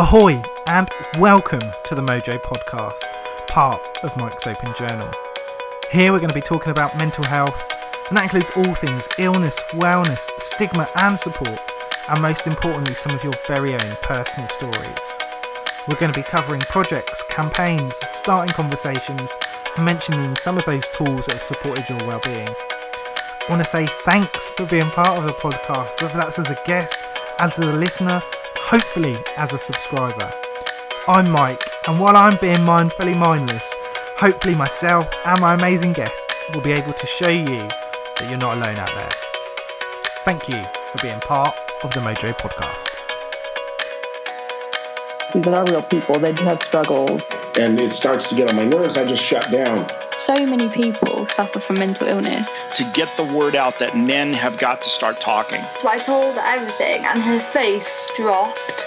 Ahoy, and welcome to the Mojo Podcast, part of Mike's Open Journal. Here we're going to be talking about mental health, and that includes all things illness, wellness, stigma, and support, and most importantly, some of your very own personal stories. We're going to be covering projects, campaigns, starting conversations, and mentioning some of those tools that have supported your well-being. I want to say thanks for being part of the podcast, whether that's as a guest, as a listener, hopefully as a subscriber. I'm Mike, and while I'm being mindfully mindless, hopefully myself and my amazing guests will be able to show you that you're not alone out there. Thank you for being part of the Mojo podcast. These are not real people. They do have struggles. And it starts to get on my nerves. I just shut down. So many people suffer from mental illness. To get the word out that men have got to start talking. So I told her everything, and her face dropped.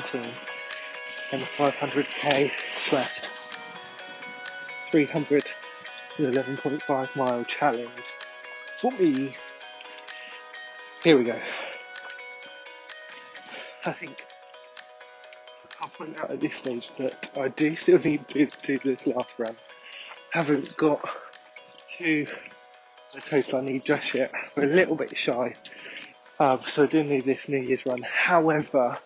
2019 and the 500k slash 311.5 mile challenge for me. Here we go. I think I'll point out at this stage that I do still need to do this last run. Haven't got to the total I need just yet. We're a little bit shy. Um, so I do need this New Year's run. However,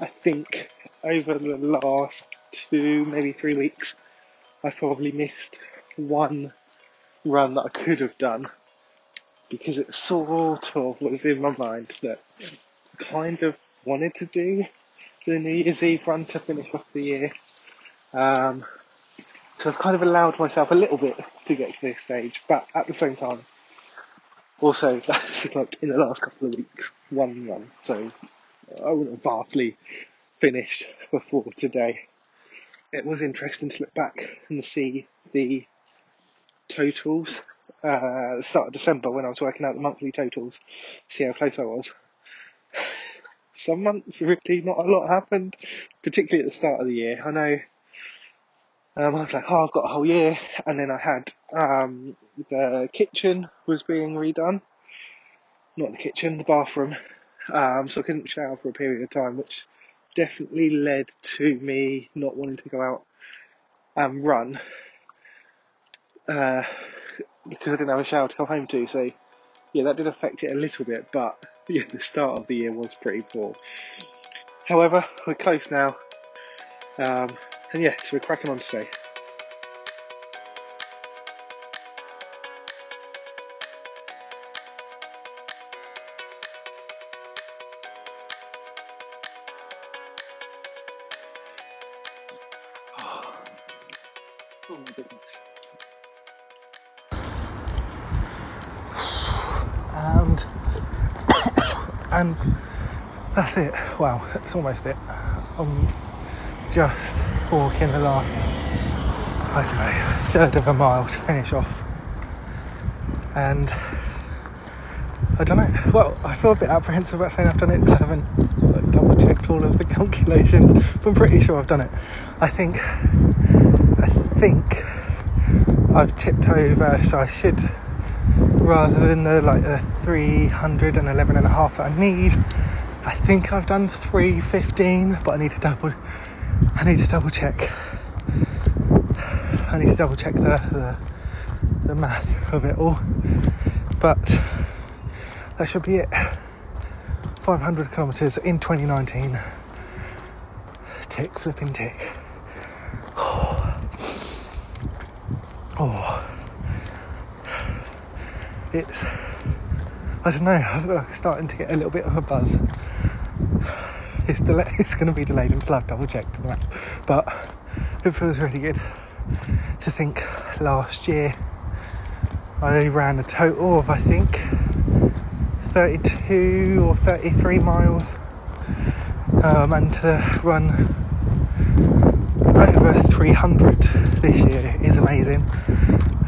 I think over the last two, maybe three weeks, I've probably missed one run that I could have done because it sort of was in my mind that I kind of wanted to do the New Year's Eve run to finish off the year. Um, so I've kind of allowed myself a little bit to get to this stage, but at the same time, also that's like in the last couple of weeks, one run. So I have vastly finished before today. It was interesting to look back and see the totals uh, the start of December when I was working out the monthly totals, see how close I was. Some months really not a lot happened, particularly at the start of the year. I know um, I was like, oh, I've got a whole year, and then I had um, the kitchen was being redone, not the kitchen, the bathroom, um, so I couldn't shower for a period of time, which definitely led to me not wanting to go out and run uh, because I didn't have a shower to come home to. So yeah, that did affect it a little bit, but yeah, the start of the year was pretty poor. However, we're close now, um, and yeah, so we're cracking on today. Goodness. and and that's it. Wow, that's almost it. I'm just walking the last, I don't know, third of a mile to finish off, and I don't know. Well, I feel a bit apprehensive about saying I've done it because I haven't like, all of the calculations, but I'm pretty sure I've done it. I think, I think I've tipped over, so I should rather than the like the 311 and a half that I need. I think I've done 315, but I need to double. I need to double check. I need to double check the, the the math of it all. But that should be it. 500 kilometres in 2019. Tick, flipping tick. Oh, oh. it's I don't know. I feel like I'm starting to get a little bit of a buzz. It's del- it's going to be delayed until I've double checked the map, but it feels really good to think last year I ran a total of I think 32 or 33 miles, um, and to run over 300 this year is amazing.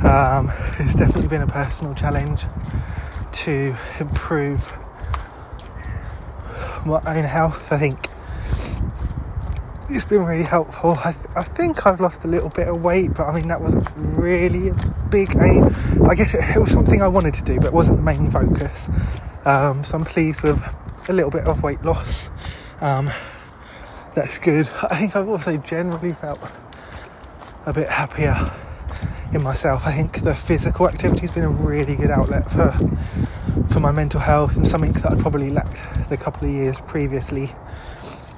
Um, it's definitely been a personal challenge to improve my own health. I think it's been really helpful. I, th- I think I've lost a little bit of weight, but I mean, that wasn't really a big aim. I guess it, it was something I wanted to do, but it wasn't the main focus. Um, so I'm pleased with a little bit of weight loss. Um, that's good. I think I've also generally felt a bit happier in myself. I think the physical activity has been a really good outlet for for my mental health and something that I probably lacked the couple of years previously.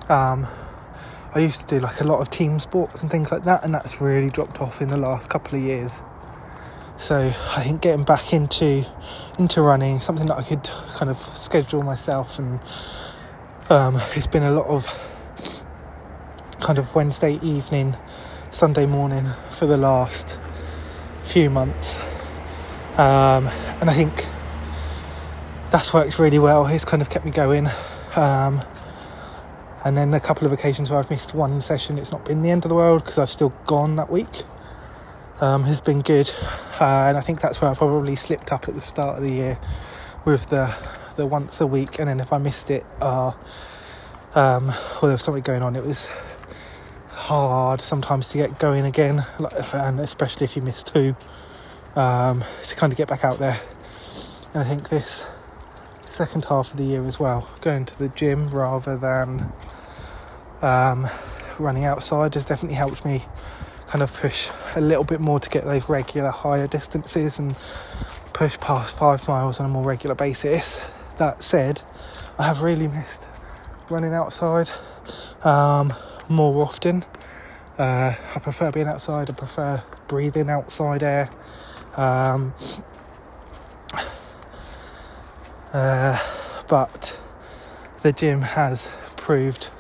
Um, I used to do like a lot of team sports and things like that, and that's really dropped off in the last couple of years. So I think getting back into into running, something that I could kind of schedule myself, and um, it's been a lot of kind of Wednesday evening, Sunday morning for the last few months, um, and I think that's worked really well. It's kind of kept me going. Um, and then a couple of occasions where I've missed one session, it's not been the end of the world because I've still gone that week. Um, has been good, uh, and I think that's where I probably slipped up at the start of the year with the the once a week, and then if I missed it, uh, um, or there was something going on, it was hard sometimes to get going again, and especially if you miss two, um, to kind of get back out there. And I think this second half of the year as well, going to the gym rather than um, running outside has definitely helped me kind of push a little bit more to get those regular higher distances and push past five miles on a more regular basis. That said, I have really missed running outside um, more often. Uh, I prefer being outside, I prefer breathing outside air. Um, uh, but the gym has proved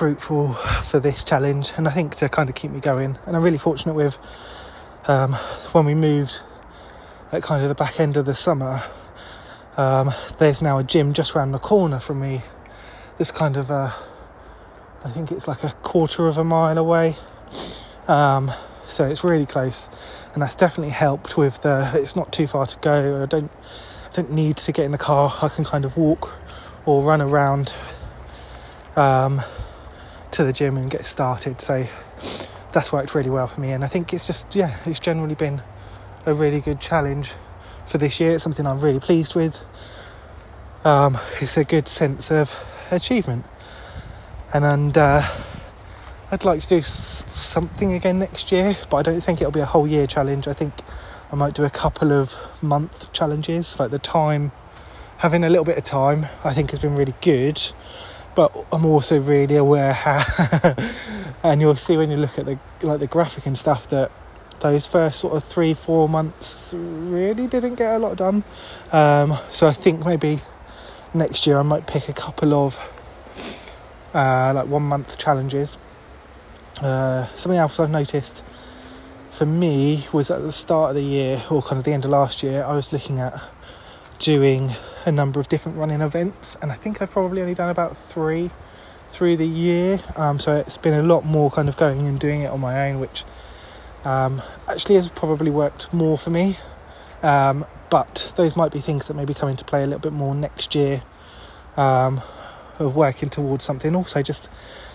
fruitful for this challenge, and I think to kind of keep me going. And I'm really fortunate with um, when we moved at kind of the back end of the summer. Um, there's now a gym just round the corner from me. This kind of a, I think it's like a quarter of a mile away. Um, so it's really close, and that's definitely helped with the. It's not too far to go. I don't I don't need to get in the car. I can kind of walk or run around um, to the gym and get started. So that's worked really well for me. And I think it's just, yeah, it's generally been a really good challenge for this year. It's something I'm really pleased with. Um, it's a good sense of achievement. And, and uh, I'd like to do s- something again next year, but I don't think it'll be a whole year challenge. I think I might do a couple of month challenges. Like the time, having a little bit of time, I think has been really good. But I'm also really aware how, and you'll see when you look at the like the graphic and stuff that those first sort of three four months really didn't get a lot done. Um, so I think maybe next year I might pick a couple of uh, like one month challenges. Uh, something else I've noticed for me was at the start of the year or kind of the end of last year, I was looking at doing a number of different running events, and I think I've probably only done about three through the year. Um, so it's been a lot more kind of going and doing it on my own, which um, actually has probably worked more for me. Um, but those might be things that maybe come into play a little bit more next year um, of working towards something. Also, just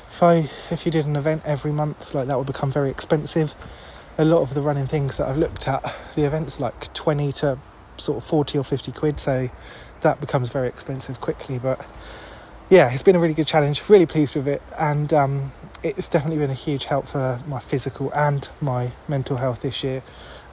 if I if you did an event every month, like that would become very expensive a lot of the running things that I've looked at, the events like 20 to sort of 40 or 50 quid, so that becomes very expensive quickly. But yeah, it's been a really good challenge, really pleased with it, and um, it's definitely been a huge help for my physical and my mental health this year.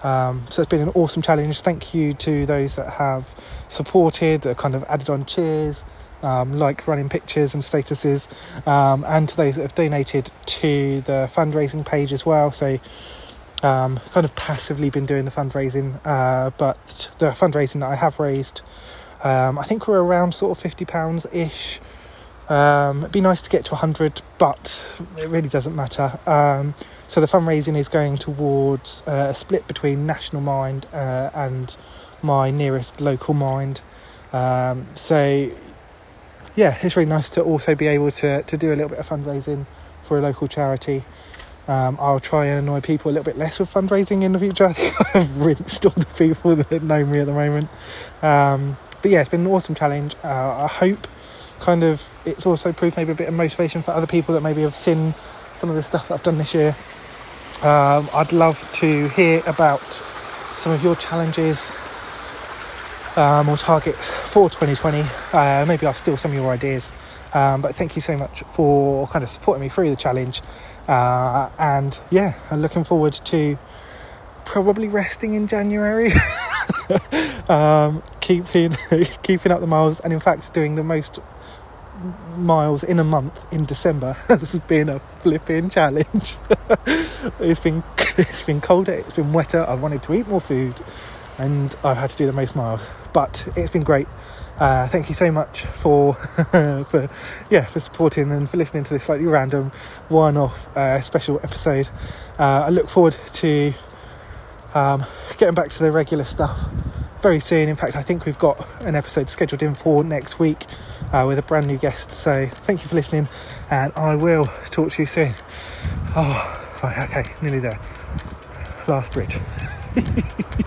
Um, so it's been an awesome challenge. Thank you to those that have supported, that kind of added on cheers, um, like running pictures and statuses, um, and to those that have donated to the fundraising page as well. So, um, kind of passively been doing the fundraising, uh, but the fundraising that I have raised, um, I think we're around sort of fifty pounds ish. Um, it'd be nice to get to 100, but it really doesn't matter. Um, so the fundraising is going towards uh, a split between National Mind uh, and my nearest local mind. Um, so yeah, it's really nice to also be able to, to do a little bit of fundraising for a local charity. Um, I'll try and annoy people a little bit less with fundraising in the future. I think I've rinsed all the people that know me at the moment. Um, but yeah, it's been an awesome challenge. Uh, I hope kind of it's also proved maybe a bit of motivation for other people that maybe have seen some of the stuff that I've done this year. Um, I'd love to hear about some of your challenges um, or targets for 2020. Uh, maybe I'll steal some of your ideas. Um, but thank you so much for kind of supporting me through the challenge. Uh, and yeah, I'm looking forward to probably resting in January. um, keeping keeping up the miles, and in fact, doing the most miles in a month in December This has been a flipping challenge. it's been it's been colder, it's been wetter. I've wanted to eat more food, and I've had to do the most miles. But it's been great. Uh, thank you so much for for yeah for supporting and for listening to this slightly random one-off uh, special episode. Uh, I look forward to um, getting back to the regular stuff very soon. In fact, I think we've got an episode scheduled in for next week uh, with a brand new guest. So thank you for listening, and I will talk to you soon. Oh, okay, nearly there. Last bridge.